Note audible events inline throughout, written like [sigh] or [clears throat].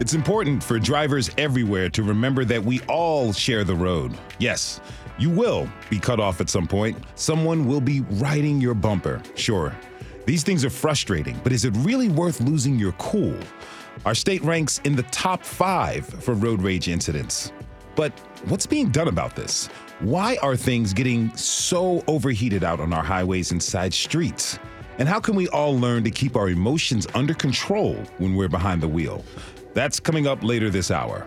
It's important for drivers everywhere to remember that we all share the road. Yes, you will be cut off at some point. Someone will be riding your bumper, sure. These things are frustrating, but is it really worth losing your cool? Our state ranks in the top five for road rage incidents. But what's being done about this? Why are things getting so overheated out on our highways and side streets? And how can we all learn to keep our emotions under control when we're behind the wheel? That's coming up later this hour.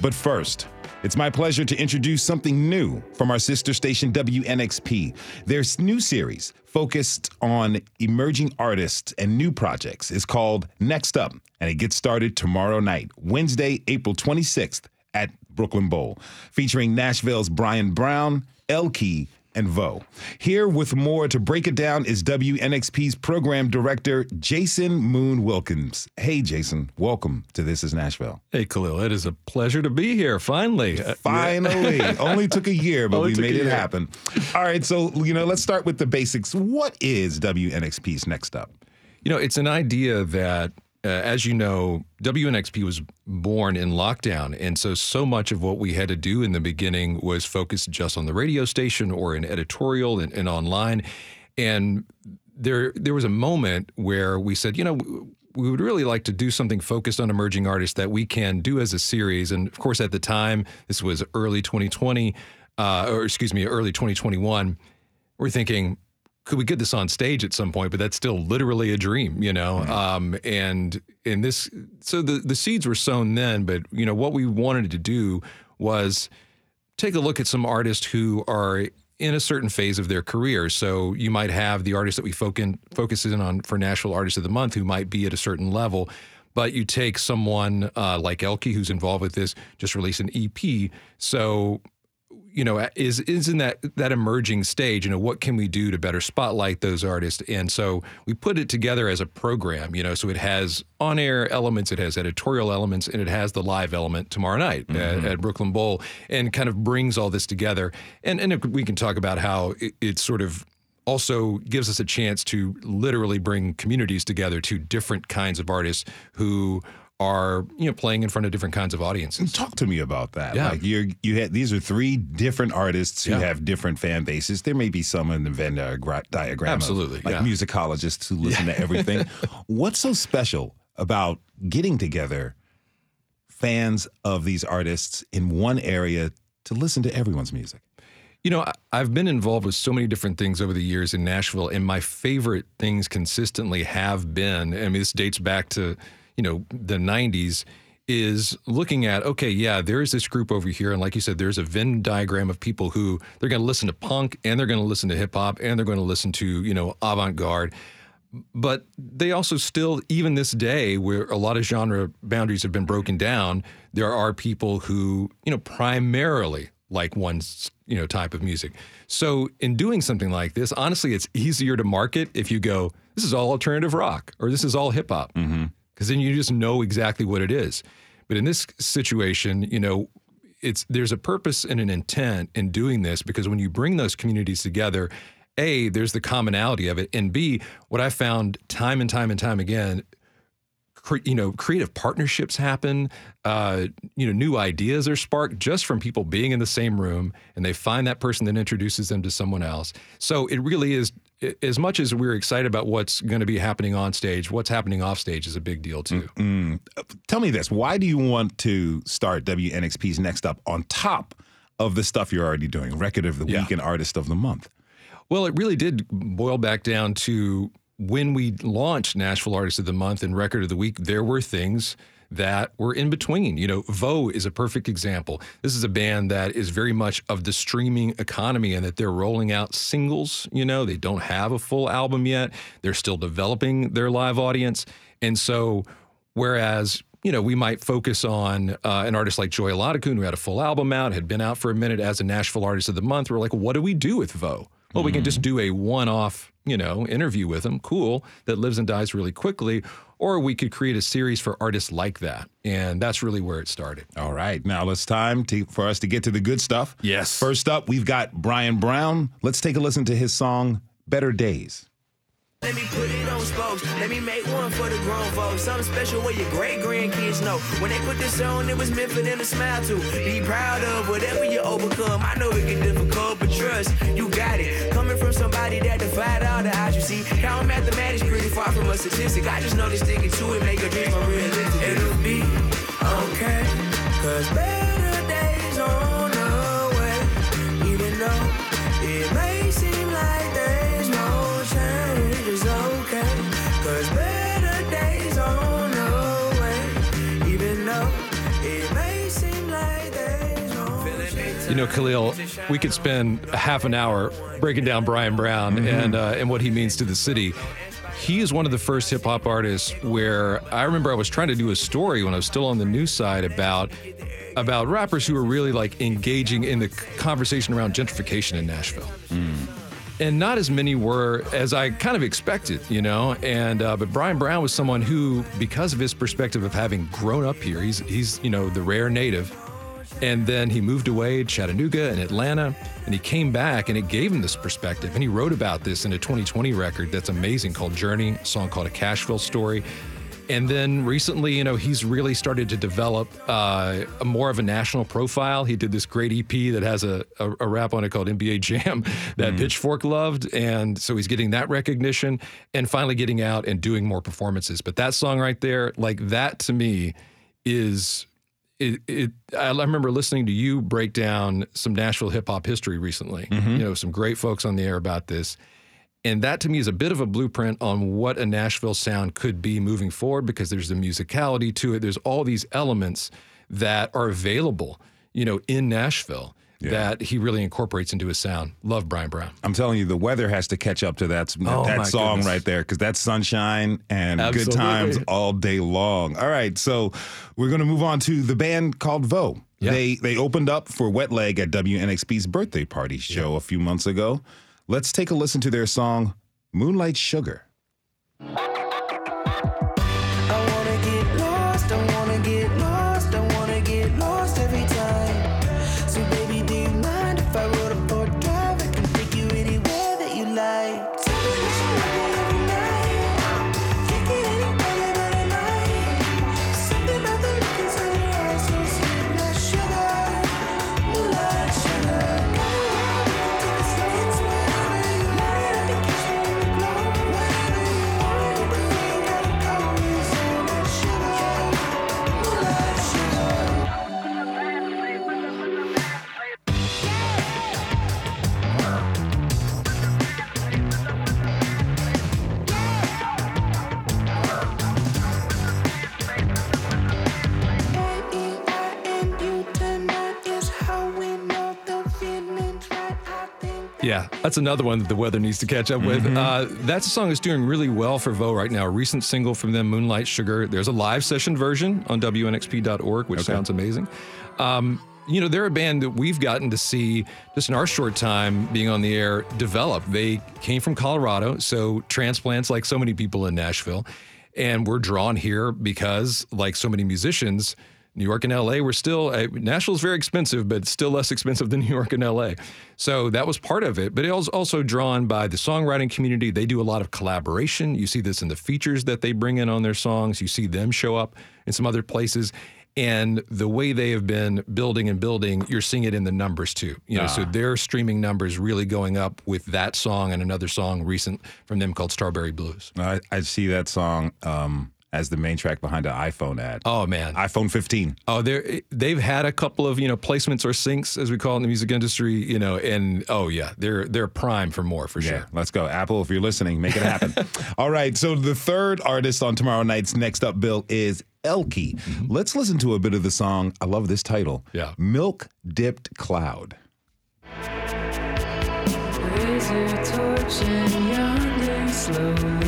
But first, it's my pleasure to introduce something new from our sister station WNXP. Their new series focused on emerging artists and new projects is called Next Up, and it gets started tomorrow night, Wednesday, April 26th at Brooklyn Bowl, featuring Nashville's Brian Brown, Elke, and Vo. Here with more to break it down is WNXP's program director, Jason Moon Wilkins. Hey, Jason, welcome to This is Nashville. Hey, Khalil, it is a pleasure to be here, finally. Uh, finally. [laughs] Only took a year, but Only we made it happen. All right, so, you know, let's start with the basics. What is WNXP's Next Up? You know, it's an idea that uh, as you know, WNXP was born in lockdown. And so, so much of what we had to do in the beginning was focused just on the radio station or in editorial and, and online. And there, there was a moment where we said, you know, we would really like to do something focused on emerging artists that we can do as a series. And of course, at the time, this was early 2020, uh, or excuse me, early 2021. We're thinking, could we get this on stage at some point? But that's still literally a dream, you know. Mm-hmm. Um, and in this, so the the seeds were sown then. But you know what we wanted to do was take a look at some artists who are in a certain phase of their career. So you might have the artists that we focus focus in on for National Artist of the Month who might be at a certain level. But you take someone uh, like Elke, who's involved with this, just released an EP. So you know is is in that that emerging stage you know what can we do to better spotlight those artists and so we put it together as a program you know so it has on air elements it has editorial elements and it has the live element tomorrow night mm-hmm. at, at, Brooklyn Bowl and kind of brings all this together and and we can talk about how it, it sort of also gives us a chance to literally bring communities together to different kinds of artists who are you know playing in front of different kinds of audiences. Talk to me about that. Yeah. Like you you had these are three different artists who yeah. have different fan bases. There may be some in the Venn diagram. Absolutely. Of, like yeah. musicologists who listen yeah. to [laughs] everything. What's so special about getting together fans of these artists in one area to listen to everyone's music? You know, I've been involved with so many different things over the years in Nashville, and my favorite things consistently have been, I mean, this dates back to you know the 90s is looking at okay yeah there is this group over here. And like you said there's a venn diagram of people who they're going to listen to punk and they're going to listen to hip hop and they're going to listen to you know avant-garde. But they also still even this day where a lot of genre boundaries have been broken down there are people who you know primarily like one you know type of music. So in doing something like this honestly it's easier to market if you go this is all alternative rock or this is all hip hop. Mm-hmm because then you just know exactly what it is. But in this situation, you know, it's there's a purpose and an intent in doing this because when you bring those communities together, a there's the commonality of it, and b what I found time and time and time again. You know, creative partnerships happen. Uh, you know, new ideas are sparked just from people being in the same room, and they find that person that introduces them to someone else. So it really is as much as we're excited about what's going to be happening on stage, what's happening off stage is a big deal too. mm Tell me this: Why do you want to start WNXP's Next Up on top of the stuff you're already doing? Record of the yeah. Week and Artist of the Month. Well, it really did boil back down to when we launched Nashville Artist of the Month and Record of the Week. There were things that were in between. You know, Vo is a perfect example. This is a band that is very much of the streaming economy and that they're rolling out singles. You know, they don't have a full album yet, they're still developing their live audience. And so, whereas you know, we might focus on uh, an artist like Joy Oladokun, who had a full album out, had been out for a minute as a Nashville Artist of the Month. We're like, what do we do with Vo? Well, we can just do a one-off, you know, interview with him. Cool, that lives and dies really quickly. Or we could create a series for artists like that, and that's really where it started. All right, now it's time to, for us to get to the good stuff. Yes. First up, we've got Brian Brown. Let's take a listen to his song "Better Days." Let me put it on spokes. Let me make one for the grown folks. Something special where your great grandkids know. When they put this on, it was meant for them to smile to. Be proud of whatever you overcome. I know it get difficult, but trust, you got it. Coming from somebody that defied all the odds you see. Count mathematics pretty far from a statistic. I just know that sticking to it make a dream unrealistic. It'll be okay. Cause better days on You know, Khalil, we could spend a half an hour breaking down Brian Brown and uh, and what he means to the city. He is one of the first hip hop artists where I remember I was trying to do a story when I was still on the news side about about rappers who were really like engaging in the conversation around gentrification in Nashville. And not as many were as I kind of expected, you know. And uh, but Brian Brown was someone who, because of his perspective of having grown up here, he's he's you know the rare native, and then he moved away to Chattanooga and Atlanta, and he came back, and it gave him this perspective. And he wrote about this in a 2020 record that's amazing called Journey, a song called A Cashville Story. And then recently, you know, he's really started to develop uh, a more of a national profile. He did this great EP that has a, a, a rap on it called NBA Jam [laughs] that Pitchfork loved. And so he's getting that recognition and finally getting out and doing more performances. But that song right there, like that to me is it, it I remember listening to you break down some Nashville hip hop history recently. Mm-hmm. You know, some great folks on the air about this. And that to me is a bit of a blueprint on what a Nashville sound could be moving forward because there's the musicality to it. There's all these elements that are available, you know, in Nashville that he really incorporates into his sound. Love Brian Brown. I'm telling you, the weather has to catch up to that Oh, that song goodness. right there because that's sunshine and good times all day long. All right, so we're gonna move on to the band called Vo. Yeah. They they opened up for Wet Leg at WNXP's birthday party show a few months ago. Let's take a listen to their song "Moonlight Sugar." That's another one that the weather needs to catch up with. Uh, that's a song that's doing really well for Vo right now. A recent single from them, Moonlight Sugar. There's a live session version on WNXP.org, which sounds amazing. Um, you know, they're a band that we've gotten to see just in our short time being on the air develop. They came from Colorado, so transplants like so many people in Nashville. And we're drawn here because, like so many musicians, New York and LA were still, uh, Nashville's very expensive, but still less expensive than [laughs] New York and LA. So that was part of it. But it was also drawn by the songwriting community. They do a lot of collaboration. You see this in the features that they bring in on their songs. You see them show up in some other places. And the way they have been building and building, you're seeing it in the numbers too. You know, so their streaming numbers really going up with that song and another song recent from them called Strawberry Blues. I, I see that song um, as the main track behind an iPhone ad. Oh man, iPhone 15. Oh, they're they've had a couple of you know placements or syncs as we call it in the music industry, you know, and oh yeah, they're they're prime for more for Yeah, sure. let's go. Apple, if you're listening, make it happen. [laughs] All right. So the third artist on tomorrow night's Next Up Bill is Elke. Mm-hmm. Let's listen to a bit of the song. I love this title. Yeah. Milk Dipped Cloud. Laser torch and yonder slowly,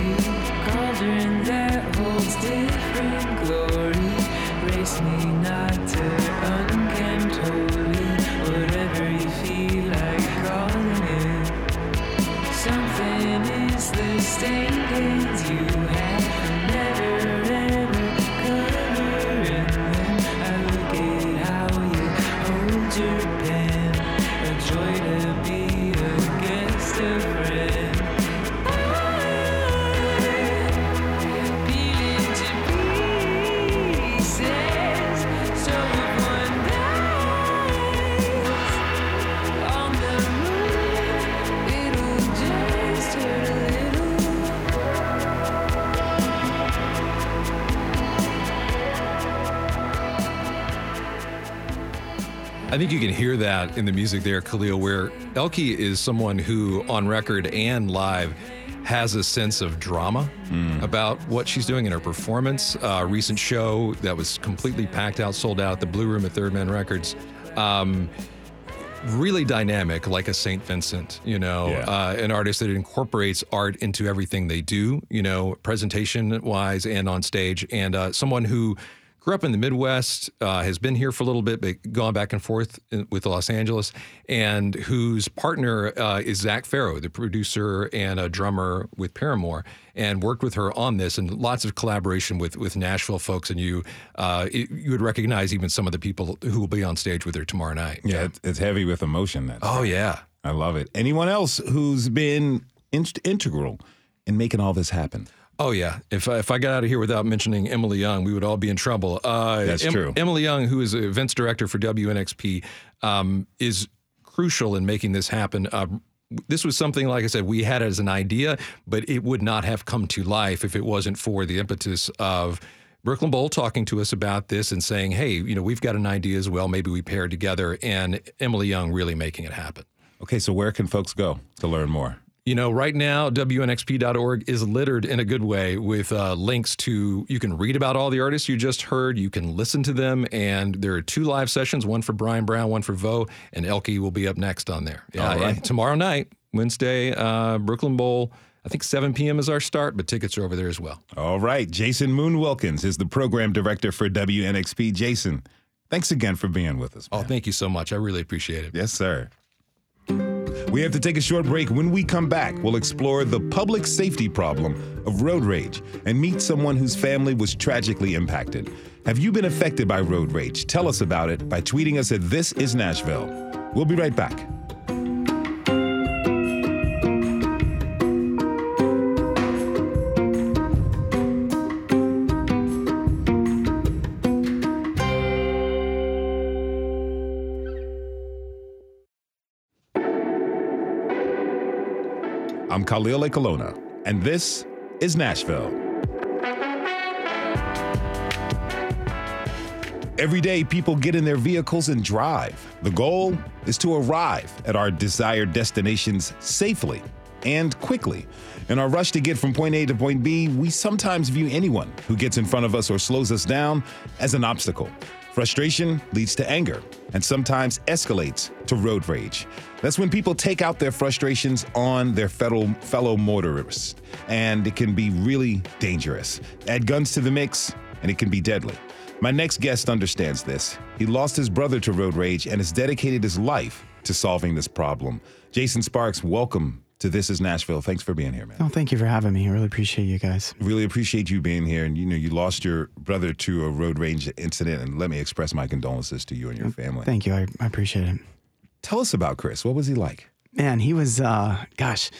I think you can hear that in the music there, Khalil, where Elke is someone who, on record and live, has a sense of drama about what she's doing in her performance. Uh, a recent show that was completely packed out, sold out, the Blue Room at Third Man Records. Um, really dynamic, like a St. Vincent, you know, Yeah. uh, an artist that incorporates art into everything they do, you know, presentation wise and on stage, and uh, someone who grew up in the Midwest, uh, has been here for a little bit, but gone back and forth in, with Los Angeles, and whose partner uh, is Zac Farro, the producer and a drummer with Paramore, and worked with her on this, and lots of collaboration with with Nashville folks, and you uh, it- you would recognize even some of the people who will be on stage with her tomorrow night. Yeah, it's, it's heavy with emotion. That Oh yeah. I love it. Anyone else who's been in- integral in making all this happen? Oh yeah. If I, if I got out of here without mentioning Emily Young, we would all be in trouble. Uh, That's true. Emily Young, who is events director for WNXP, um, is crucial in making this happen. Uh, this was something, like I said, we had as an idea, but it would not have come to life if it wasn't for the impetus of Brooklyn Bowl talking to us about this and saying, "Hey, you know, we've got an idea as well. Maybe we pair together." And Emily Young really making it happen. Okay, so where can folks go to learn more? You know, right now, WNXP.org is littered in a good way with uh, links to, you can read about all the artists you just heard, you can listen to them, and there are two live sessions one for Brian Brown, one for Vo, and Elke will be up next on there. Yeah, All right. tomorrow night, Wednesday, uh, Brooklyn Bowl. I think 7 p.m. is our start, but tickets are over there as well. All right, Jason Moon Wilkins is the program director for WNXP. Jason, thanks again for being with us. Oh, thank you so much. I really appreciate it. Yes, sir. We have to take a short break. When we come back, we'll explore the public safety problem of road rage and meet someone whose family was tragically impacted. Have you been affected by road rage? Tell us about it by tweeting us at This Is Nashville. We'll be right back. Khalil Ekulona, and this is Nashville. Every day, people get in their vehicles and drive. The goal is to arrive at our desired destinations safely and quickly. In our rush to get from point A to point B, we sometimes view anyone who gets in front of us or slows us down as an obstacle. Frustration leads to anger and sometimes escalates to road rage. That's when people take out their frustrations on their fellow, fellow motorists, and it can be really dangerous. Add guns to the mix, and it can be deadly. My next guest understands this. He lost his brother to road rage and has dedicated his life to solving this problem. Jason Sparks, welcome to This Is Nashville. Thanks for being here, man. Oh, thank you for having me. I really appreciate you guys. Really appreciate you being here. And you know, you lost your brother to a road rage incident, and let me express my condolences to you and your oh, family. Thank you. I, I appreciate it. Tell us about Chris. What was he like? Man, he was, uh, gosh,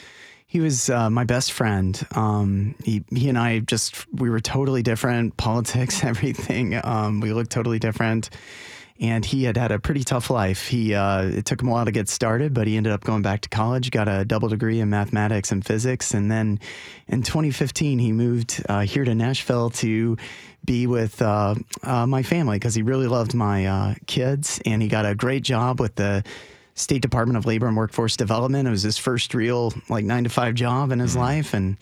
he was uh, my best friend. Um, he, he and I just, we were totally different, [laughs] politics, everything. Um, we looked totally different. And he had had a pretty tough life. He uh, it took him a while to get started, but he ended up going back to college, got a double degree in mathematics and physics, and then in 2015 he moved uh, here to Nashville to be with uh, uh, my family because he really loved my uh, kids, and he got a great job with the State Department of Labor and Workforce Development. It was his first real like nine to five job in his life, and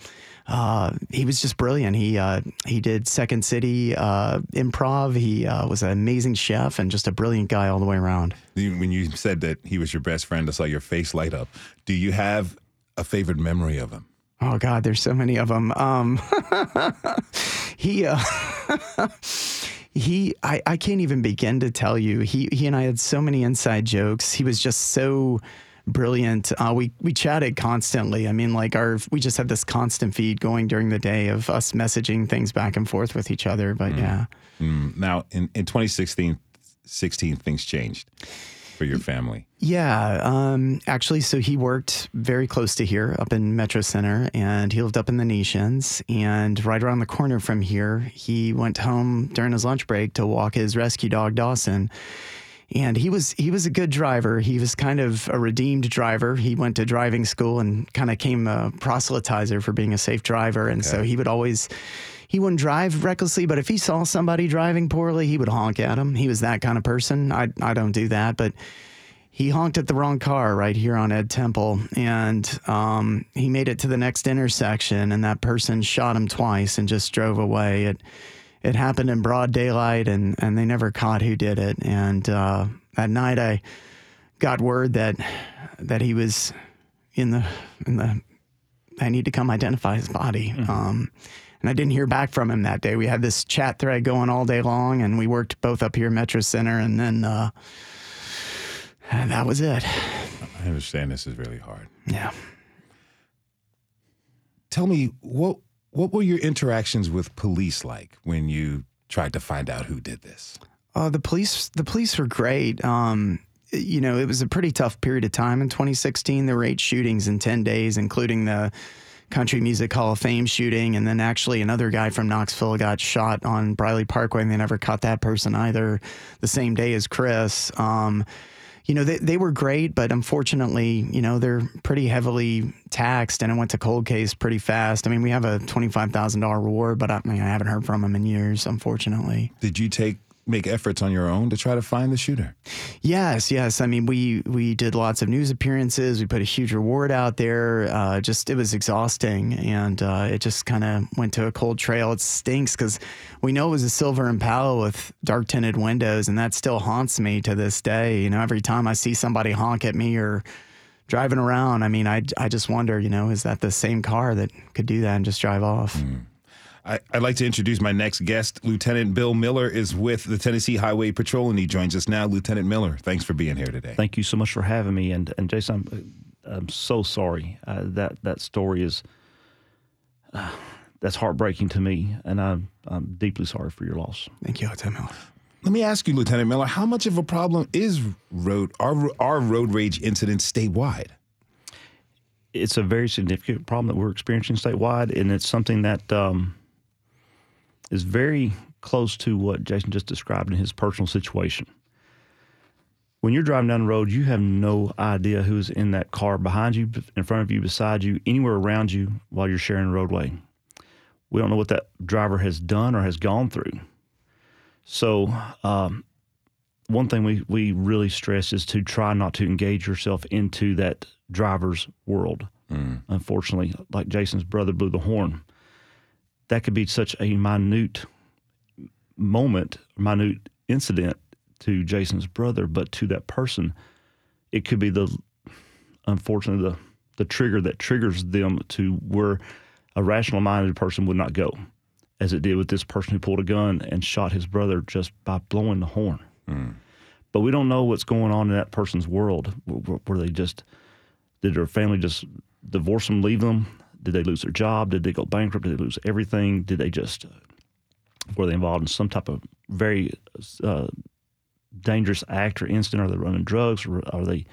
uh, he was just brilliant. He uh, he did Second City uh, improv. He uh, was an amazing chef and just a brilliant guy all the way around. When you said that he was your best friend, I saw your face light up. Do you have a favorite memory of him? Oh God, there's so many of them. Um, [laughs] he, uh, [laughs] he, I, I can't even begin to tell you. He, he and I had so many inside jokes. He was just so brilliant. Uh, we we chatted constantly. I mean, like our we just had this constant feed going during the day of us messaging things back and forth with each other. But yeah, Mm, Now, in, in 2016, 16, things changed for your family. yeah. Um, actually, so he worked very close to here, up in Metro Center, and he lived up in the Nations. And right around the corner from here, he went home during his lunch break to walk his rescue dog Dawson. and he was he was a good driver. He was kind of a redeemed driver. He went to driving school and kind of came a proselytizer for being a safe driver. And so he would always he wouldn't drive recklessly, but if he saw somebody driving poorly, he would honk at him. He was that kind of person. I I don't do that, but he honked at the wrong car right here on Ed Temple, and um, he made it to the next intersection, and that person shot him twice and just drove away. It it happened in broad daylight, and and they never caught who did it. And uh, that night, I got word that that he was in the in the. I need to come identify his body. Um, and I didn't hear back from him that day. We had this chat thread going all day long, and we worked both up here at Metro Center, and then uh, and that was it. I understand this is really hard. Yeah. Tell me what what were your interactions with police like when you tried to find out who did this? Uh, the police, the police were great. Um, you know, it was a pretty tough period of time in 2016. There were eight shootings in 10 days, including the Country Music Hall of Fame shooting, and then actually another guy from Knoxville got shot on Briley Parkway, and they never caught that person either. The same day as Chris. Um, you know, they, they were great, but unfortunately, you know, they're pretty heavily taxed and it went to cold case pretty fast. I mean, we have a $25,000 reward, but I, mean, I haven't heard from them in years, unfortunately. Did you take make efforts on your own to try to find the shooter? Yes, yes. I mean, we we did lots of news appearances. We put a huge reward out there. Uh, just it was exhausting, and uh, it just kind of went to a cold trail. It stinks because we know it was a silver Impala with dark tinted windows, and that still haunts me to this day. You know, every time I see somebody honk at me or driving around, I mean, I I just wonder, you know, is that the same car that could do that and just drive off? I, I'd like to introduce my next guest. Lieutenant Bill Miller is with the Tennessee Highway Patrol, and he joins us now. Lieutenant Miller, thanks for being here today. Thank you so much for having me. And and Jason, I'm, I'm so sorry. Uh, that that story is uh, that's heartbreaking to me, and I'm I'm deeply sorry for your loss. Thank you, Lieutenant Miller. Let me ask you, Lieutenant Miller, how much of a problem is road our our road rage incidents statewide? It's a very significant problem that we're experiencing statewide, and it's something that um, is very close to what Jason just described in his personal situation. When you're driving down the road, you have no idea who's in that car behind you, in front of you, beside you, anywhere around you while you're sharing the roadway. We don't know what that driver has done or has gone through. So, um, one thing we, we really stress is to try not to engage yourself into that driver's world. Unfortunately, like Jason's brother blew the horn, that could be such a minute moment, minute incident to Jason's brother, but to that person, it could be the unfortunately the the trigger that triggers them to where a rational minded person would not go, as it did with this person who pulled a gun and shot his brother just by blowing the horn. Hmm. But we don't know what's going on in that person's world. Were, were they just did their family just divorce them, leave them? Did they lose their job? Did they go bankrupt? Did they lose everything? Did they just were they involved in some type of very uh, dangerous act or incident? Are they running drugs? Are they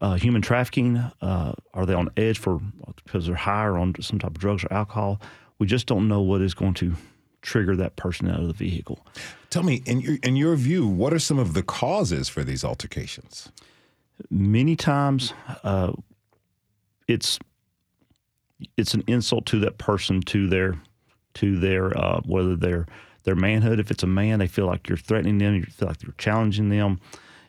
uh, human trafficking? Uh, are they on edge for because they're high or on some type of drugs or alcohol? We just don't know what is going to trigger that person out of the vehicle. Tell me, in your in your view, what are some of the causes for these altercations? Many times, uh, it's it's an insult to that person, to their to their uh, whether their their manhood. If it's a man, they feel like you're threatening them. You feel like you're challenging them.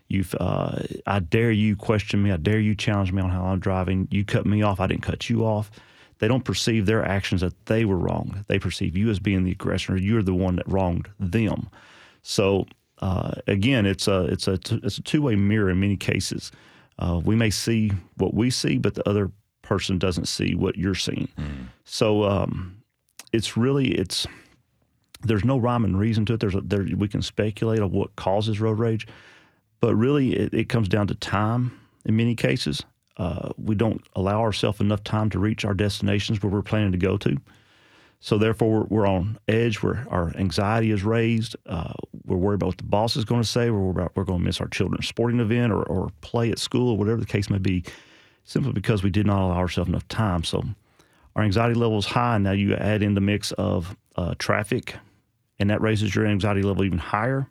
You've uh, I dare you question me. I dare you challenge me on how I'm driving. You cut me off. I didn't cut you off. They don't perceive their actions that they were wrong. They perceive you as being the aggressor. You're the one that wronged them. So uh, again, it's a it's a it's a two way mirror in many cases. Uh, we may see what we see, but the other person doesn't see what you're seeing. So um, it's really it's there's no rhyme and reason to it. There's a, there we can speculate on what causes road rage, but really it, it comes down to time in many cases. Uh, we don't allow ourselves enough time to reach our destinations where we're planning to go to. So therefore, we're, we're on edge. Where our anxiety is raised. Uh, we're worried about what the boss is going to say. We're worried about we're going to miss our children's sporting event or, or play at school, or whatever the case may be, simply because we did not allow ourselves enough time. So our anxiety level is high. Now you add in the mix of uh, traffic, and that raises your anxiety level even higher.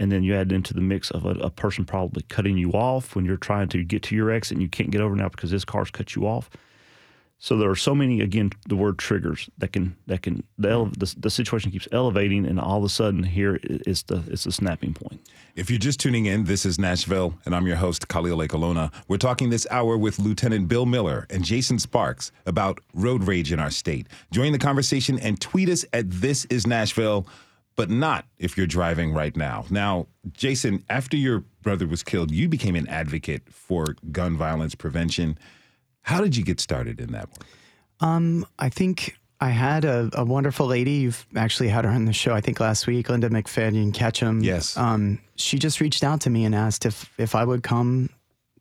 And then you add into the mix of a, a person probably cutting you off when you're trying to get to your exit and you can't get over now because this car's cut you off. So there are so many again the word triggers that can that can the, ele- mm-hmm. the the situation keeps elevating and all of a sudden here is the it's the snapping point. If you're just tuning in, this is Nashville, and I'm your host, Khalil Ekulona. We're talking this hour with Lieutenant Bill Miller and Jason Sparks about road rage in our state. Join the conversation and tweet us at This Is Nashville, but not if you're driving right now. Now, Jason, after your brother was killed, you became an advocate for gun violence prevention. How did you get started in that work? Um, I think I had a, a wonderful lady. You've actually had her on the show, I think last week, Linda McFadyen Ketchum. Yes. Um, she just reached out to me and asked if if I would come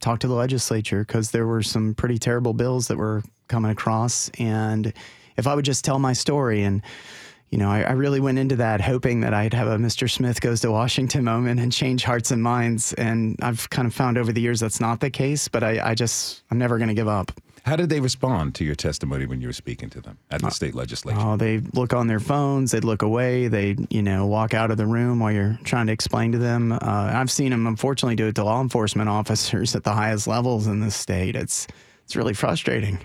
talk to the legislature because there were some pretty terrible bills that were coming across, and if I would just tell my story and. You know, I, I really went into that hoping that I'd have a Mr. Smith goes to Washington moment and change hearts and minds. And I've kind of found over the years that's not the case, but I, I just, I'm never going to give up. How did they respond to your testimony when you were speaking to them at the state legislature? Oh, they look on their phones. They'd look away. They, you know, walk out of the room while you're trying to explain to them. Uh, I've seen them, unfortunately, do it to law enforcement officers at the highest levels in the state. It's it's really frustrating.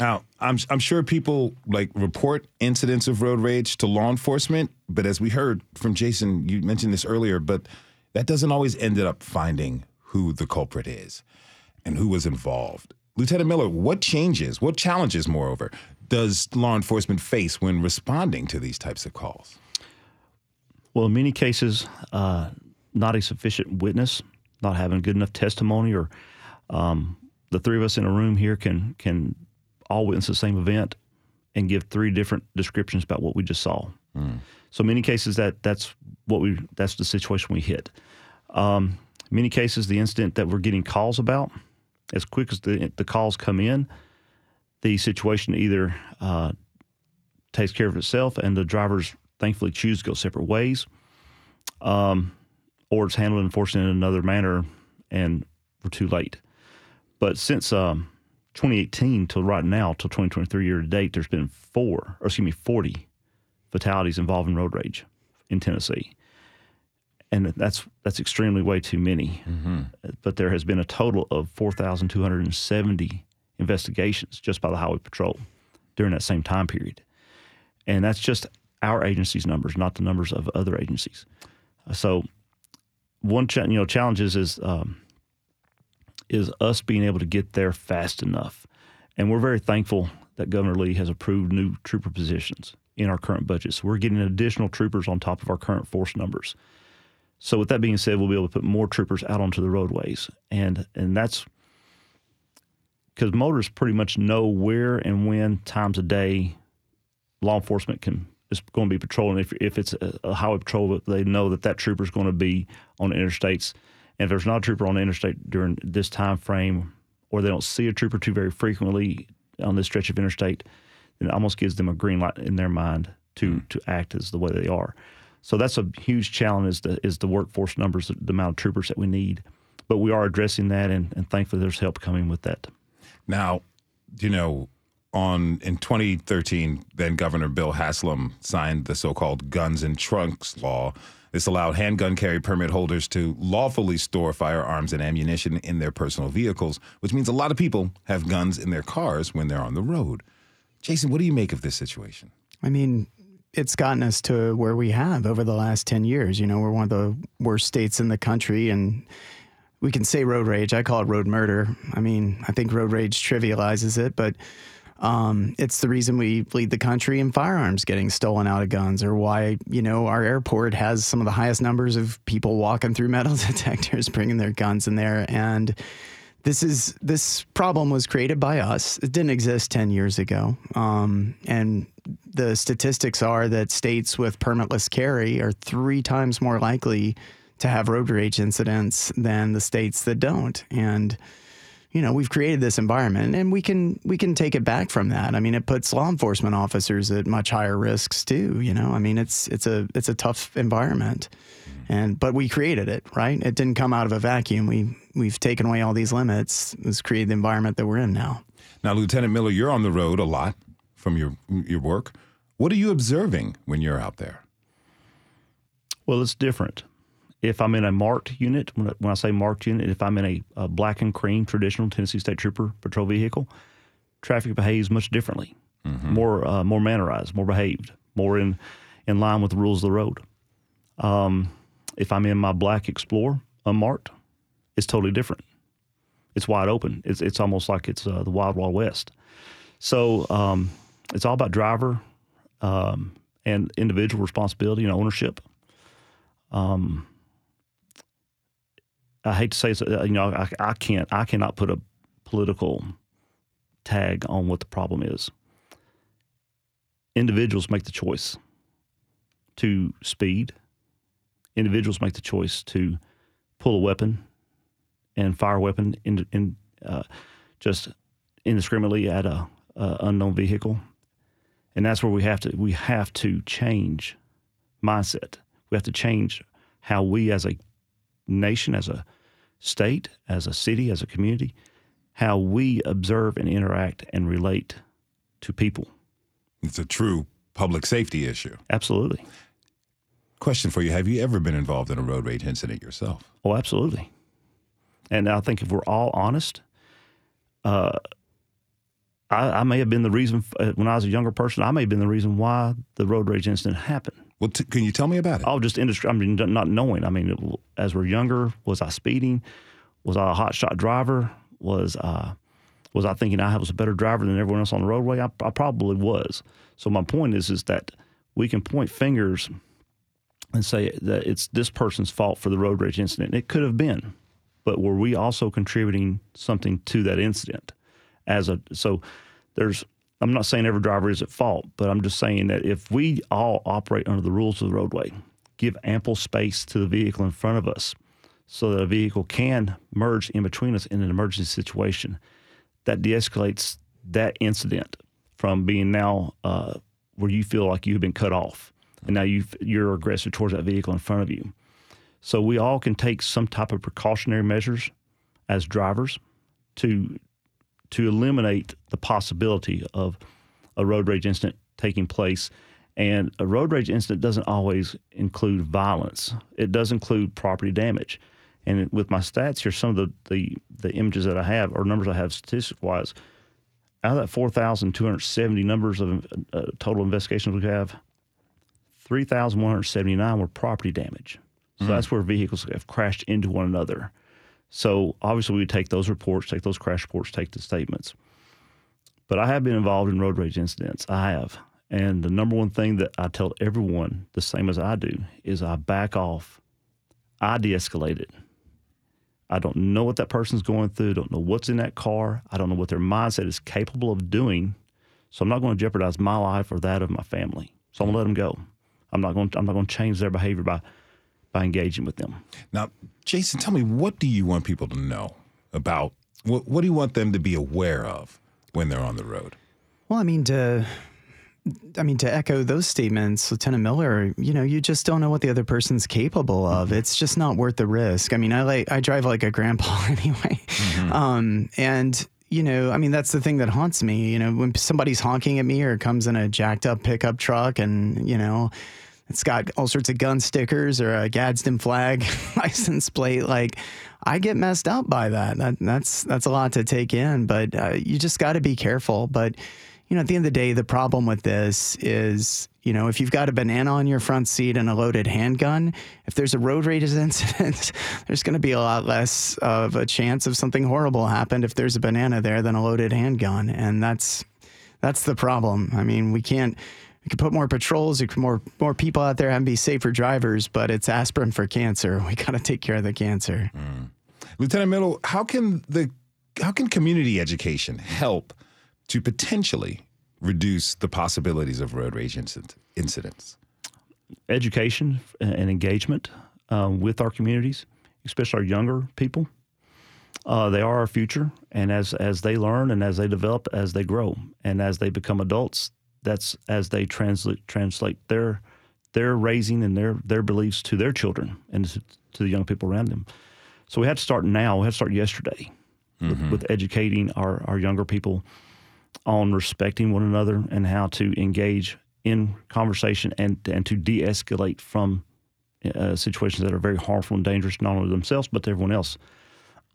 Now, I'm I'm sure people like report incidents of road rage to law enforcement, but as we heard from Jason, you mentioned this earlier, but that doesn't always end up finding who the culprit is and who was involved. Lieutenant Miller, what changes, what challenges, moreover, does law enforcement face when responding to these types of calls? Well, in many cases, uh, not a sufficient witness, not having good enough testimony, or um, the three of us in a room here can can all witness the same event and give three different descriptions about what we just saw. So many cases that that's what we that's the situation we hit. Um, many cases, the incident that we're getting calls about, as quick as the the calls come in, the situation either uh, takes care of itself, and the drivers thankfully choose to go separate ways, um, or it's handled unfortunately in another manner, and we're too late. But since um, 2018 till right now, till 2023 year to date, there's been four, or excuse me, 40 fatalities involving road rage in Tennessee, and that's that's extremely way too many. But there has been a total of 4,270 investigations just by the Highway Patrol during that same time period, and that's just our agency's numbers, not the numbers of other agencies. So, one cha- you know challenges is um, is us being able to get there fast enough, and we're very thankful that Governor Lee has approved new trooper positions in our current budget. So we're getting additional troopers on top of our current force numbers. So with that being said, we'll be able to put more troopers out onto the roadways, and and that's because motorists pretty much know where and when times a day law enforcement can is going to be patrolling. If if it's a, a highway patrol, they know that that trooper is going to be on interstates. And if there's not a trooper on the interstate during this time frame, or they don't see a trooper too very frequently on this stretch of interstate, then it almost gives them a green light in their mind to hmm. to act as the way they are. So that's a huge challenge is the is the workforce numbers, the, the amount of troopers that we need. But we are addressing that, and, and thankfully there's help coming with that. Now, you know, on in 2013, then Governor Bill Haslam signed the so-called guns and trunks law. This allowed handgun carry permit holders to lawfully store firearms and ammunition in their personal vehicles, which means a lot of people have guns in their cars when they're on the road. Jason, what do you make of this situation? I mean, it's gotten us to where we have over the last 10 years. You know, we're one of the worst states in the country, and we can say road rage. I call it road murder. I mean, I think road rage trivializes it, but um, it's the reason we lead the country in firearms getting stolen out of guns, or why, you know, our airport has some of the highest numbers of people walking through [laughs] metal detectors bringing their guns in there. And this is this problem was created by us. It didn't exist ten years ago, um, and the statistics are that states with permitless carry are three times more likely to have road rage incidents than the states that don't. And you know, we've created this environment and we can we can take it back from that. I mean, it puts law enforcement officers at much higher risks too, you know. I mean, it's it's a it's a tough environment. And but we created it, right? It didn't come out of a vacuum. We we've taken away all these limits. It's created the environment that we're in now. Now, Lieutenant Miller, you're on the road a lot from your your work. What are you observing when you're out there? Well, it's different. If I'm in a marked unit, when I, when I say marked unit, if I'm in a, a black and cream traditional Tennessee State Trooper patrol vehicle, traffic behaves much differently, more uh, more mannerized, more behaved, more in in line with the rules of the road. Um, if I'm in my black Explorer unmarked, it's totally different. It's wide open. It's it's almost like it's uh, the wild wild west. So um, it's all about driver um, and individual responsibility and ownership. Um, I hate to say, it, uh, you know, I, I can't, I cannot put a political tag on what the problem is. Individuals make the choice to speed. Individuals make the choice to pull a weapon and fire a weapon in, in uh, just indiscriminately at a, a unknown vehicle, and that's where we have to we have to change mindset. We have to change how we as a nation, as a state, as a city, as a community, how we observe and interact and relate to people. It's a true public safety issue. Absolutely. Question for you Have you ever been involved in a road rage incident yourself? Oh, absolutely. And I think if we're all honest, uh, I, I may have been the reason uh, when I was a younger person. I may have been the reason why the road rage incident happened. Well, t- can you tell me about it? Oh, just industry. I mean, not knowing. I mean, as we're younger, was I speeding? Was I a hot shot driver? Was uh, was I thinking I was a better driver than everyone else on the roadway? I, I probably was. So my point is, is that we can point fingers and say that it's this person's fault for the road rage incident. It could have been, but were we also contributing something to that incident? As a so, there's. I'm not saying every driver is at fault, but I'm just saying that if we all operate under the rules of the roadway, give ample space to the vehicle in front of us, so that a vehicle can merge in between us in an emergency situation, that de-escalates that incident from being now uh, where you feel like you've been cut off, and now you you're aggressive towards that vehicle in front of you. So we all can take some type of precautionary measures as drivers to to eliminate the possibility of a road rage incident taking place. And a road rage incident doesn't always include violence. It does include property damage. And with my stats here, some of the, the, the images that I have or numbers I have statistic wise, out of that 4,270 numbers of uh, total investigations we have, 3,179 were property damage. So that's where vehicles have crashed into one another. So obviously, we take those reports, take those crash reports, take the statements. But I have been involved in road rage incidents. I have. And the number one thing that I tell everyone, the same as I do, is I back off. I de escalate it. I don't know what that person's going through, don't know what's in that car. I don't know what their mindset is capable of doing. So I'm not going to jeopardize my life or that of my family. So I'm going to let them go. I'm not going to, I'm not going to change their behavior by by engaging with them. Now, Jason, tell me what do you want people to know about what, what do you want them to be aware of when they're on the road? Well, I mean to I mean to echo those statements, Lieutenant Miller, you know, you just don't know what the other person's capable of. It's just not worth the risk. I mean, I like I drive like a grandpa [laughs] anyway. Um and you know, I mean, that's the thing that haunts me. You know, when somebody's honking at me or comes in a jacked up pickup truck and, you know, it's got all sorts of gun stickers or a Gadsden flag [laughs] license plate. Like, I get messed up by that. that that's that's a lot to take in, but uh, you just got to be careful. But you know, at the end of the day, the problem with this is, you know, if you've got a banana on your front seat and a loaded handgun, if there's a road rage [laughs] incident, there's going to be a lot less of a chance of something horrible happened if there's a banana there than a loaded handgun, and that's that's the problem. I mean, we can't we could put more patrols, we could more more people out there and be safer drivers, but it's aspirin for cancer. [laughs] We got to take care of the cancer. Lieutenant Miller, how can the how can community education help to potentially reduce the possibilities of road rage incident, incidents? education and engagement. uh, with our communities, especially our younger people. Uh, they are our future, and as as they learn and as they develop, as they grow, and as they become adults, that's as they translate translate their their raising and their their beliefs to their children and to, to the young people around them. So we had to start now. We had to start yesterday with, with educating our our younger people on respecting one another and how to engage in conversation and and to de-escalate from uh, situations that are very harmful and dangerous not only to themselves but to everyone else.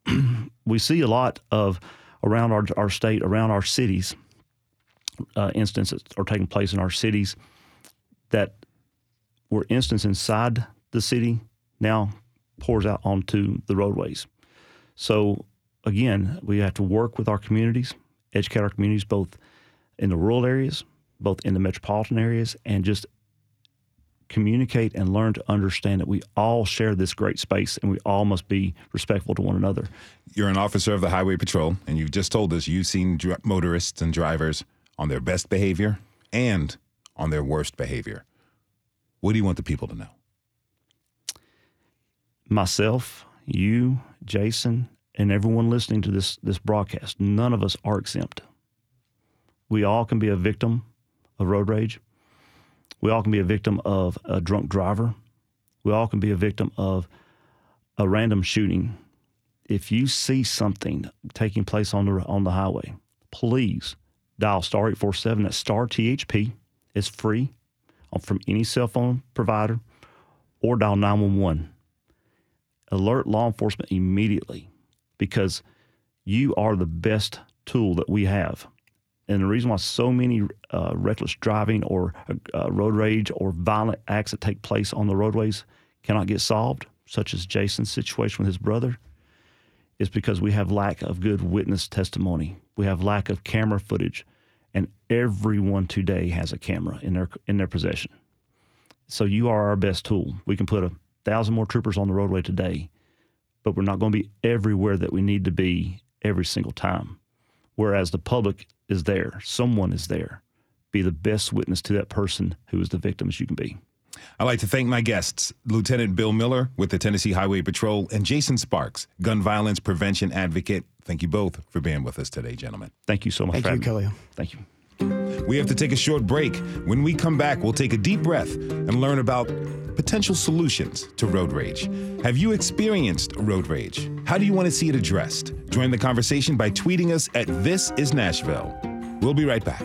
[clears throat] we see a lot of around our our state, around our cities, uh, instances are taking place in our cities that were instances inside the city now pours out onto the roadways. So again, we have to work with our communities, educate our communities both in the rural areas, both in the metropolitan areas, and just communicate and learn to understand that we all share this great space and we all must be respectful to one another. You're an officer of the Highway Patrol, and you've just told us you've seen dri- motorists and drivers on their best behavior and on their worst behavior. What do you want the people to know? Myself, you, Jason, and everyone listening to this this broadcast, none of us are exempt. We all can be a victim of road rage. We all can be a victim of a drunk driver. We all can be a victim of a random shooting. If you see something taking place on the on the highway, please dial star eight four seven. That's star THP. It's free uh, from any cell phone provider, or dial nine one one. Alert law enforcement immediately because you are the best tool that we have. And the reason why so many uh, reckless driving or uh, road rage or violent acts that take place on the roadways cannot get solved, such as Jason's situation with his brother, is because we have lack of good witness testimony. We have lack of camera footage, and everyone today has a camera in their in their possession. So you are our best tool. We can put a thousand more troopers on the roadway today, but we're not going to be everywhere that we need to be every single time. Whereas the public is there, someone is there. Be the best witness to that person who is the victim as you can be. I'd like to thank my guests, Lieutenant Bill Miller with the Tennessee Highway Patrol and Jason Sparks, gun violence prevention advocate. Thank you both for being with us today, gentlemen. Thank you so much Thank for you, having me. Khalil. Thank you. We have to take a short break. When we come back, we'll take a deep breath and learn about potential solutions to road rage. Have you experienced road rage? How do you want to see it addressed? Join the conversation by tweeting us at This Is Nashville. We'll be right back.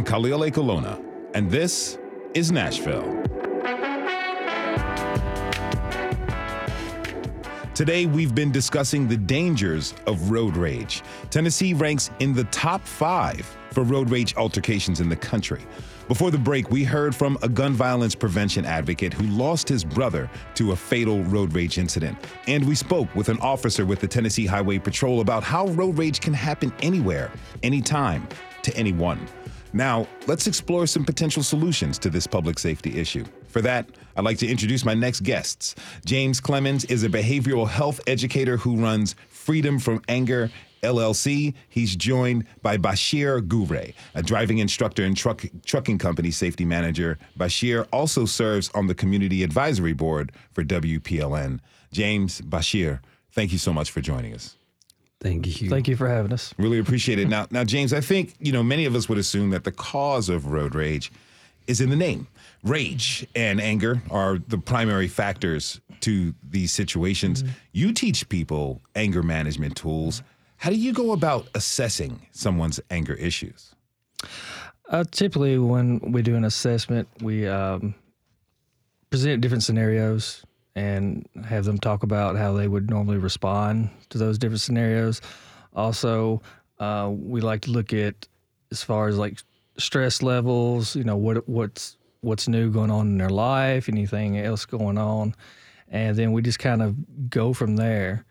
I'm Khalil Ekulona, and this is Nashville. Today, we've been discussing the dangers of road rage. Tennessee ranks in the top five for road rage altercations in the country. Before the break, we heard from a gun violence prevention advocate who lost his brother to a fatal road rage incident. And we spoke with an officer with the Tennessee Highway Patrol about how road rage can happen anywhere, anytime, to anyone. Now, let's explore some potential solutions to this public safety issue. For that, I'd like to introduce my next guests. James Clemmons is a behavioral health educator who runs Freedom from Anger LLC. He's joined by Bashir Gure, a driving instructor and truck, trucking company safety manager. Bashir also serves on the community advisory board for WPLN. James, Bashir, thank you so much for joining us. Thank you. Thank you for having us. Really appreciate it. Now, now, James, I think you know many of us would assume that the cause of road rage is in the name. Rage and anger are the primary factors to these situations. You teach people anger management tools. How do you go about assessing someone's anger issues? Uh, typically, when we do an assessment, we um, present different scenarios and have them talk about how they would normally respond to those different scenarios. Also, uh, we like to look at as far as like stress levels. You know what what's what's new going on in their life, anything else going on, and then we just kind of go from there.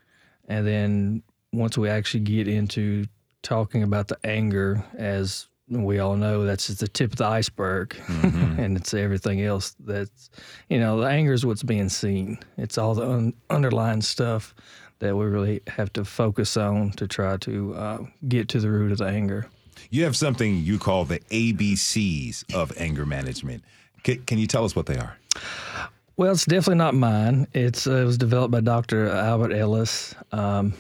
And then once we actually get into talking about the anger as we all know that's just the tip of the iceberg, [laughs] and it's everything else that's, you know, the anger is what's being seen. It's all the un- underlying stuff that we really have to focus on to try to uh, get to the root of the anger. You have something you call the ABCs of anger management. Can, can you tell us what they are? Well, it's definitely not mine. It's uh, it was developed by Dr. Albert Ellis um,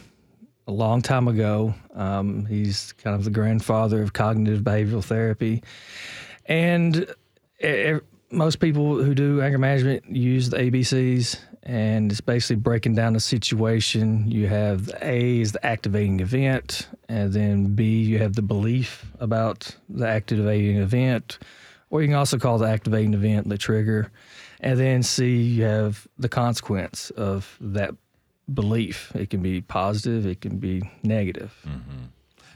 a long time ago. Um, he's kind of the grandfather of cognitive behavioral therapy, and e- e- most people who do anger management use the ABCs, and it's basically breaking down the situation. You have the A is the activating event, and then B you have the belief about the activating event, or you can also call the activating event the trigger. And then C, you have the consequence of that belief. It can be positive, it can be negative. Mm-hmm.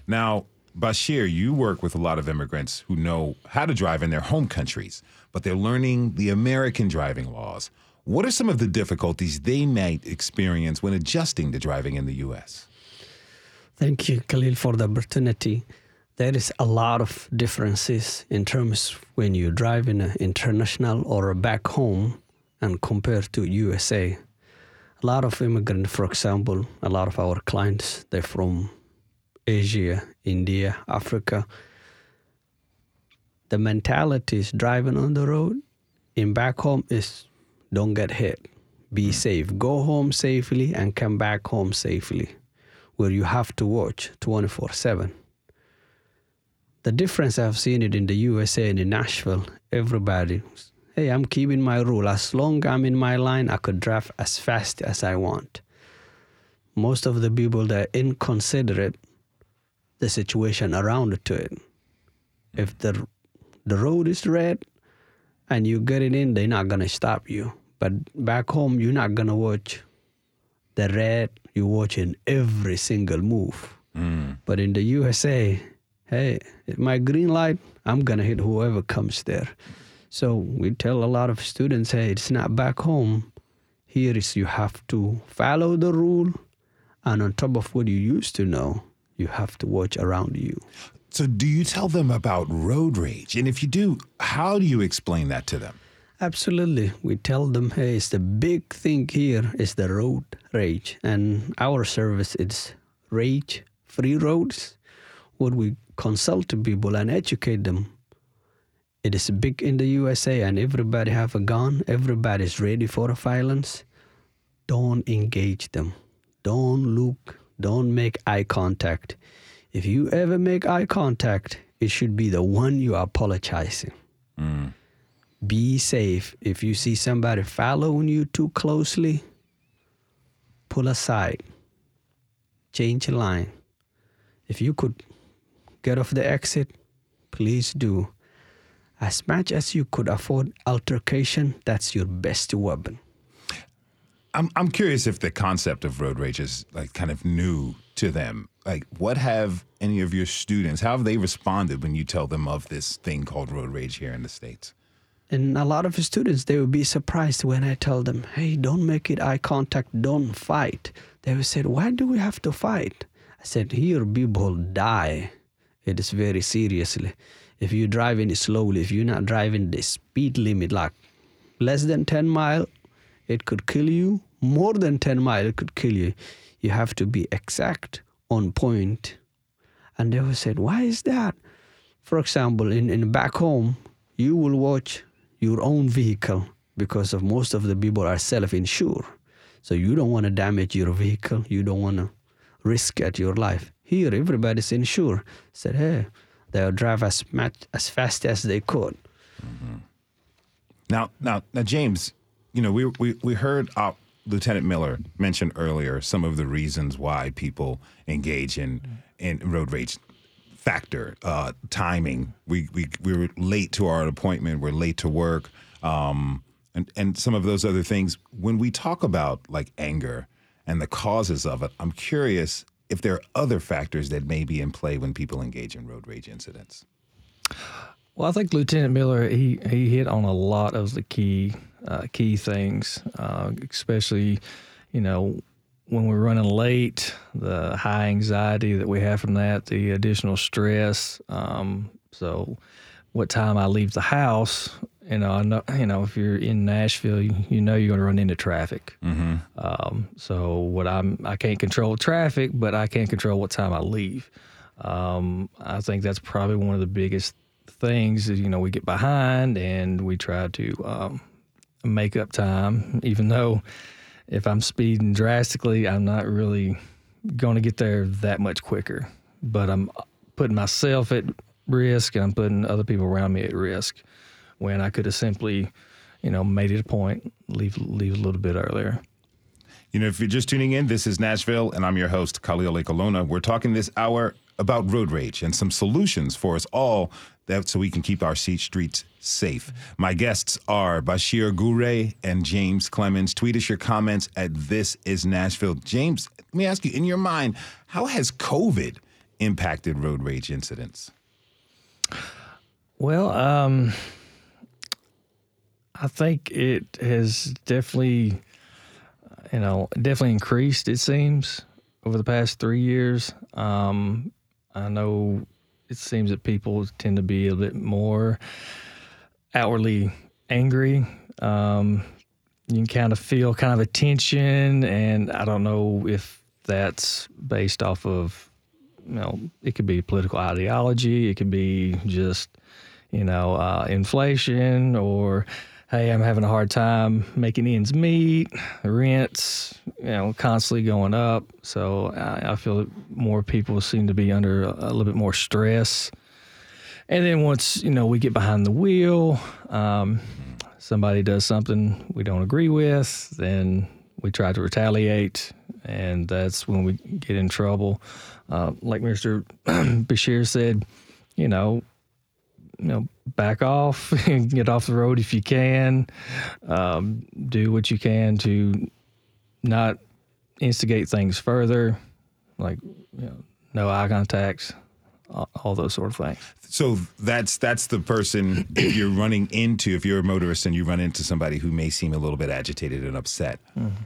Now, Bashir, you work with a lot of immigrants who know how to drive in their home countries, but they're learning the American driving laws. What are some of the difficulties they might experience when adjusting to driving in the U.S.? Thank you, Khalil, for the opportunity. There is a lot of differences in terms when you drive in an international or back home and compared to USA. A lot of immigrants, for example, a lot of our clients, they're from Asia, India, Africa. The mentality is driving on the road. In back home is don't get hit, be safe, go home safely and come back home safely where you have to watch 24 7. The difference I've seen it in the USA and in Nashville, everybody, hey, I'm keeping my rule. As long I'm in my line, I could drive as fast as I want. Most of the people that are inconsiderate the situation around to it. If the the road is red and you get it in, they're not gonna stop you. But back home, you're not gonna watch the red, you're watching every single move. Mm. But in the USA, hey, my green light, I'm gonna hit whoever comes there. So we tell a lot of students, hey, it's not back home. Here is you have to follow the rule, and on top of what you used to know, you have to watch around you. So, do you tell them about road rage? And if you do, how do you explain that to them? Absolutely. We tell them, hey, it's the big thing here is the road rage. And our service is rage free roads. What we consult to people and educate them. It is big in the USA and everybody have a gun. Everybody's ready for a violence. Don't engage them. Don't look. Don't make eye contact. If you ever make eye contact, it should be the one you are apologizing mm. be safe. If you see somebody following you too closely, pull aside, change line. If you could get off the exit, please do. As much as you could afford altercation, that's your best weapon. I'm I'm curious if the concept of road rage is like kind of new to them. Like, what have any of your students? How have they responded when you tell them of this thing called road rage here in the states? And a lot of students, they will be surprised when I tell them, hey, don't make it eye contact, don't fight. They will say, why do we have to fight? I said, here people die. It is very seriously. If you're driving slowly, if you're not driving the speed limit, like less than 10 mile, it could kill you. More than 10 mile, it could kill you. You have to be exact, on point. And they will say, why is that? For example, in, in back home, you will watch your own vehicle because of most of the people are self-insured. So you don't want to damage your vehicle. You don't want to risk at your life. Here, everybody's insured. Said, hey, they'll drive as much as fast as they could. Now, now, now, James, you know, we we we heard uh, Lieutenant Miller mention earlier some of the reasons why people engage in in road rage. Factor, uh, timing. We we we were late to our appointment. We're late to work, um, and and some of those other things. When we talk about like anger and the causes of it, I'm curious if there are other factors that may be in play when people engage in road rage incidents. Well, I think Lieutenant Miller he he hit on a lot of the key uh, key things, uh, especially you know when we're running late, the high anxiety that we have from that, the additional stress, um, So, what time I leave the house, you know, I know, you know, if you're in Nashville, you, you know you're going to run into traffic. Mm-hmm. Um, so what I'm, I can't control traffic, but I can control what time I leave. Um, I think that's probably one of the biggest things. Is, you know, we get behind and we try to um, make up time, even though if I'm speeding drastically, I'm not really going to get there that much quicker. But I'm putting myself at risk and I'm putting other people around me at risk when I could have simply, you know, made it a point, leave leave a little bit earlier. You know, if you're just tuning in, this is Nashville, and I'm your host, Khalil Ekulona. We're talking this hour about road rage and some solutions for us all that so we can keep our streets safe. My guests are Bashir Gure and James Clemmons. Tweet us your comments at This Is Nashville. James, let me ask you, in your mind, how has COVID impacted road rage incidents? Well, um, I think it has definitely, you know, definitely increased. It seems over the past three years. Um, I know it seems that people tend to be a bit more outwardly angry. Um, you can kind of feel kind of a tension, and I don't know if that's based off of, you know, it could be political ideology, it could be just, you know, uh, inflation, or hey, I'm having a hard time making ends meet, rents, you know, constantly going up. So I, I feel more people seem to be under a, a little bit more stress. And then once you know we get behind the wheel, um, somebody does something we don't agree with, then we try to retaliate, and that's when we get in trouble. Uh, like Mr. [clears throat] Bashir said, you know, you know, back off, [laughs] get off the road if you can, um, do what you can to not instigate things further, like you know, no eye contacts, all, all those sort of things. So that's that's the person if you're running into if you're a motorist and you run into somebody who may seem a little bit agitated and upset.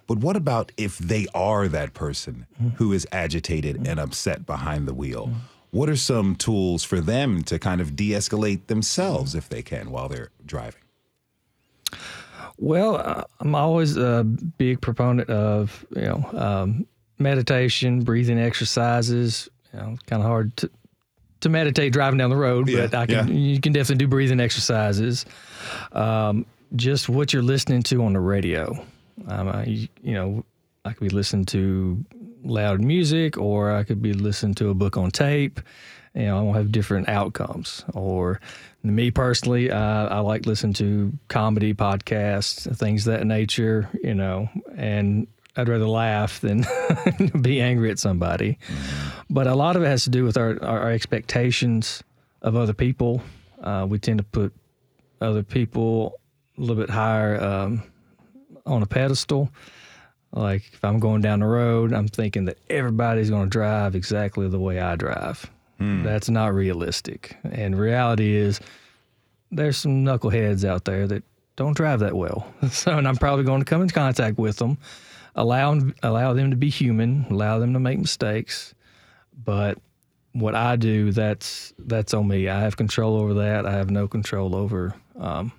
But what about if they are that person who is agitated and upset behind the wheel? What are some tools for them to kind of de-escalate themselves if they can while they're driving? Well, uh, I'm always a big proponent of you know um, meditation, breathing exercises. You know, kind of hard to to meditate driving down the road, Yeah, but I can you can definitely do breathing exercises. Um, just what you're listening to on the radio. Um, I, you, you know, I could be listening to loud music, or I could be listening to a book on tape. You know, I will have different outcomes. Or me personally, uh, I like listening to comedy podcasts, things of that nature. You know, and I'd rather laugh than [laughs] be angry at somebody. But a lot of it has to do with our, our, our expectations of other people. Uh, we tend to put other people a little bit higher um, on a pedestal. Like if I'm going down the road, I'm thinking that everybody's going to drive exactly the way I drive. That's not realistic. And reality is, there's some knuckleheads out there that don't drive that well. [laughs] So, and I'm probably going to come in contact with them, allow allow them to be human, allow them to make mistakes. But what I do, that's that's on me. I have control over that. I have no control over um,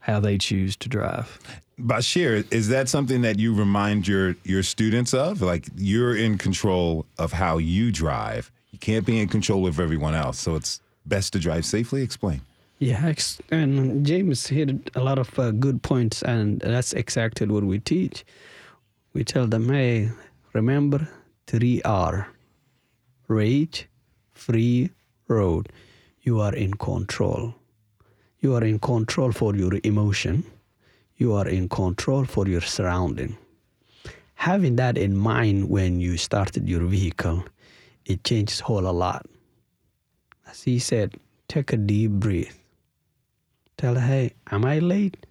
how they choose to drive. Bashir, is that something that you remind your your students of? Like you're in control of how you drive. You can't be in control of everyone else. So it's best to drive safely. Explain. Yeah, and James hit a lot of uh, good points, and that's exactly what we teach. We tell them, hey, remember three R rage, free, road. You are in control. You are in control for your emotion. You are in control for your surrounding. Having that in mind when you started your vehicle, it changes whole a lot. As he said, take a deep breath. Tell her, hey, am I late?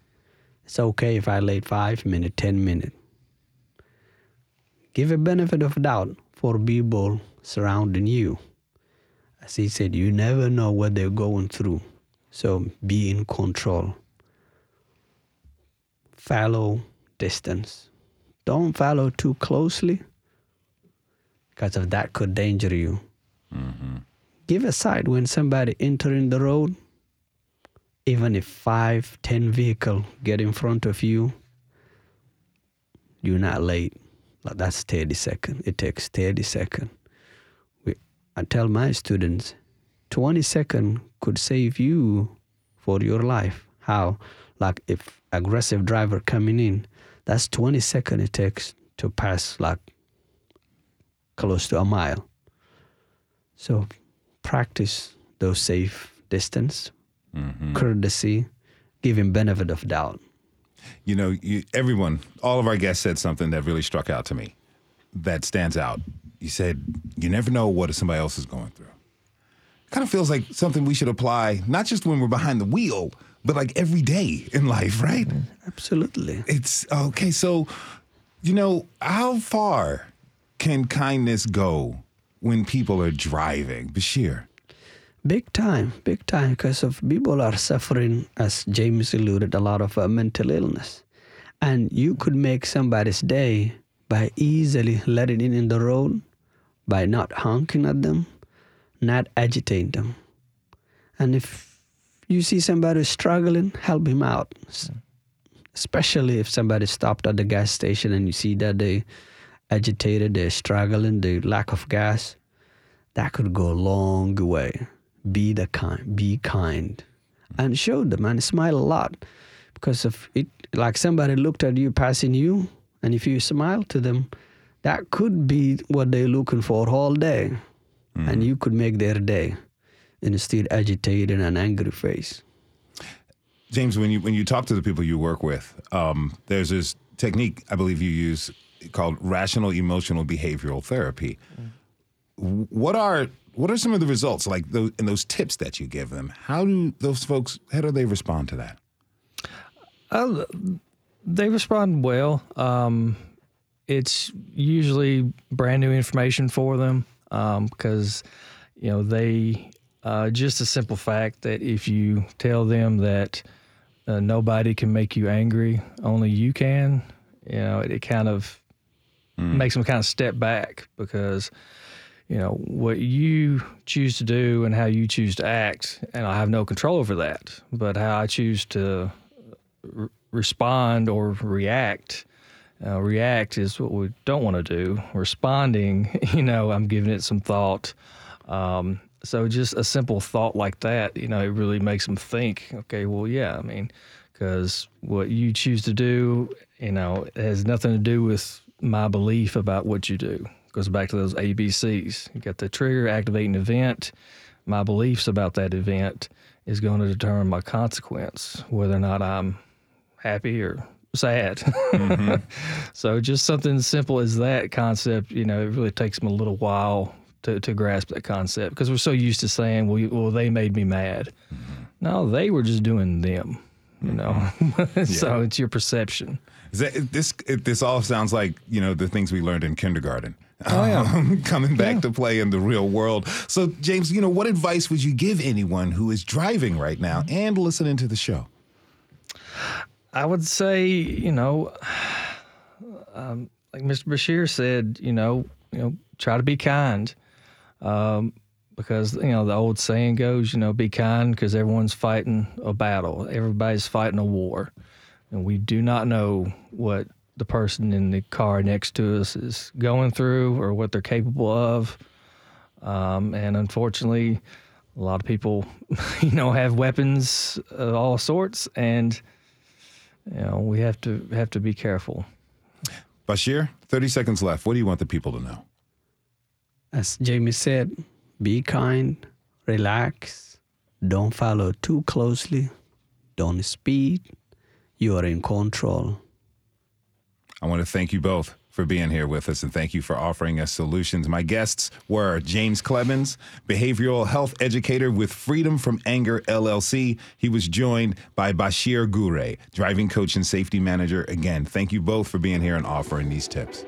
It's okay if I late five minutes, ten minutes. Give a benefit of doubt for people surrounding you. As he said, you never know what they're going through. So be in control. Follow distance. Don't follow too closely because of that could danger you. Mm-hmm. give a side when somebody entering the road. Even if five, ten vehicle get in front of you, you're not late. Like that's 30 second. It takes 30 second. We, I tell my students, 20 second could save you for your life. How? Like if aggressive driver coming in, that's 20 second it takes to pass like close to a mile. So practice those safe distance, mm-hmm. courtesy, giving benefit of doubt. You know, you, everyone, all of our guests said something that really struck out to me that stands out. You said, you never know what somebody else is going through. It Kind of feels like something we should apply, not just when we're behind the wheel, but like every day in life, right? Absolutely. It's okay. So, you know, how far can kindness go when people are driving? Bashir. Big time, big time, because of people are suffering, as James alluded, a lot of uh, mental illness, and you could make somebody's day by easily letting in in the road, by not honking at them, not agitating them, and if you see somebody struggling, help him out. S- mm. Especially if somebody stopped at the gas station and you see that they agitated, they're struggling, the lack of gas, that could go a long way. Be the kind be kind. And show them and smile a lot. Because if it like somebody looked at you passing you and if you smile to them that could be what they're looking for all day. Mm-hmm. And you could make their day instead agitated and angry face James, when you when you talk to the people you work with, um, there's this technique I believe you use called rational emotional behavioral therapy. W- What are what are some of the results like those and those tips that you give them? How do those folks how do they respond to that? Uh, they respond well. Um, it's usually brand new information for them because you know they uh, just a simple fact that if you tell them that uh, nobody can make you angry, only you can. You know, it, it kind of makes them kind of step back because you know what you choose to do and how you choose to act, and I have no control over that. But how I choose to r- respond or react. Uh, react is what we don't want to do. Responding, [laughs] you know, I'm giving it some thought. Um, so just a simple thought like that, you know, it really makes them think. Okay, well, yeah, I mean, because what you choose to do, you know, has nothing to do with my belief about what you do. It goes back to those ABCs. You got the trigger, activating event. My beliefs about that event is going to determine my consequence, whether or not I'm happy or sad. Mm-hmm. [laughs] so just something as simple as that concept, you know, it really takes them a little while to, to grasp that concept because we're so used to saying, well, you, well, they made me mad. No, they were just doing them, you know. [laughs] so it's your perception. Is that, this it, this all sounds like you know the things we learned in kindergarten. Oh, yeah. [laughs] Um, coming back to play in the real world. So James, you know what advice would you give anyone who is driving right now and listening to the show? I would say, you know, [sighs] um, like Mr. Bashir said, you know, you know, try to be kind, um, because you know the old saying goes, you know, be kind because everyone's fighting a battle, everybody's fighting a war, and we do not know what the person in the car next to us is going through or what they're capable of, um, and unfortunately, a lot of people, [laughs] you know, have weapons of all sorts, and you know we have to have to be careful. Bashir, thirty seconds left. What do you want the people to know? As Jamie said, be kind, relax, don't follow too closely, don't speed. You are in control. I want to thank you both for being here with us and thank you for offering us solutions. My guests were James Clemmons, behavioral health educator with Freedom from Anger LLC. He was joined by Bashir Gure, driving coach and safety manager. Again, thank you both for being here and offering these tips.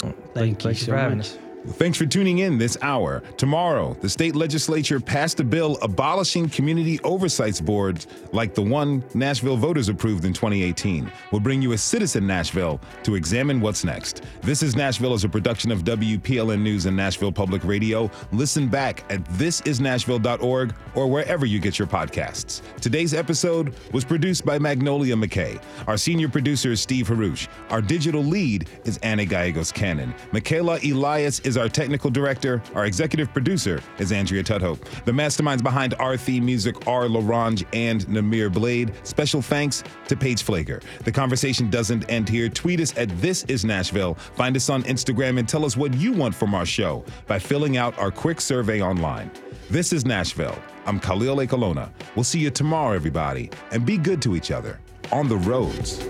Thank, you Thank you so for having much. us. Thanks for tuning in this hour. Tomorrow, the state legislature passed a bill abolishing community oversight boards like the one Nashville voters approved in 2018. We'll bring you a citizen Nashville to examine what's next. This is Nashville is a production of WPLN News and Nashville Public Radio. Listen back at thisisnashville.org or wherever you get your podcasts. Today's episode was produced by Magnolia McKay. Our senior producer is Steve Haruch. Our digital lead is Anna Gallegos Cannon. Michaela Elias is our technical director. Our executive producer is Andrea Tudhope. The masterminds behind our theme music are Larange and Namir Blade. Special thanks to Paige Flager. The conversation doesn't end here. Tweet us at This Is Nashville. Find us on Instagram and tell us what you want from our show by filling out our quick survey online. This is Nashville. I'm Khalil Ekulona. We'll see you tomorrow, everybody, and be good to each other on the roads.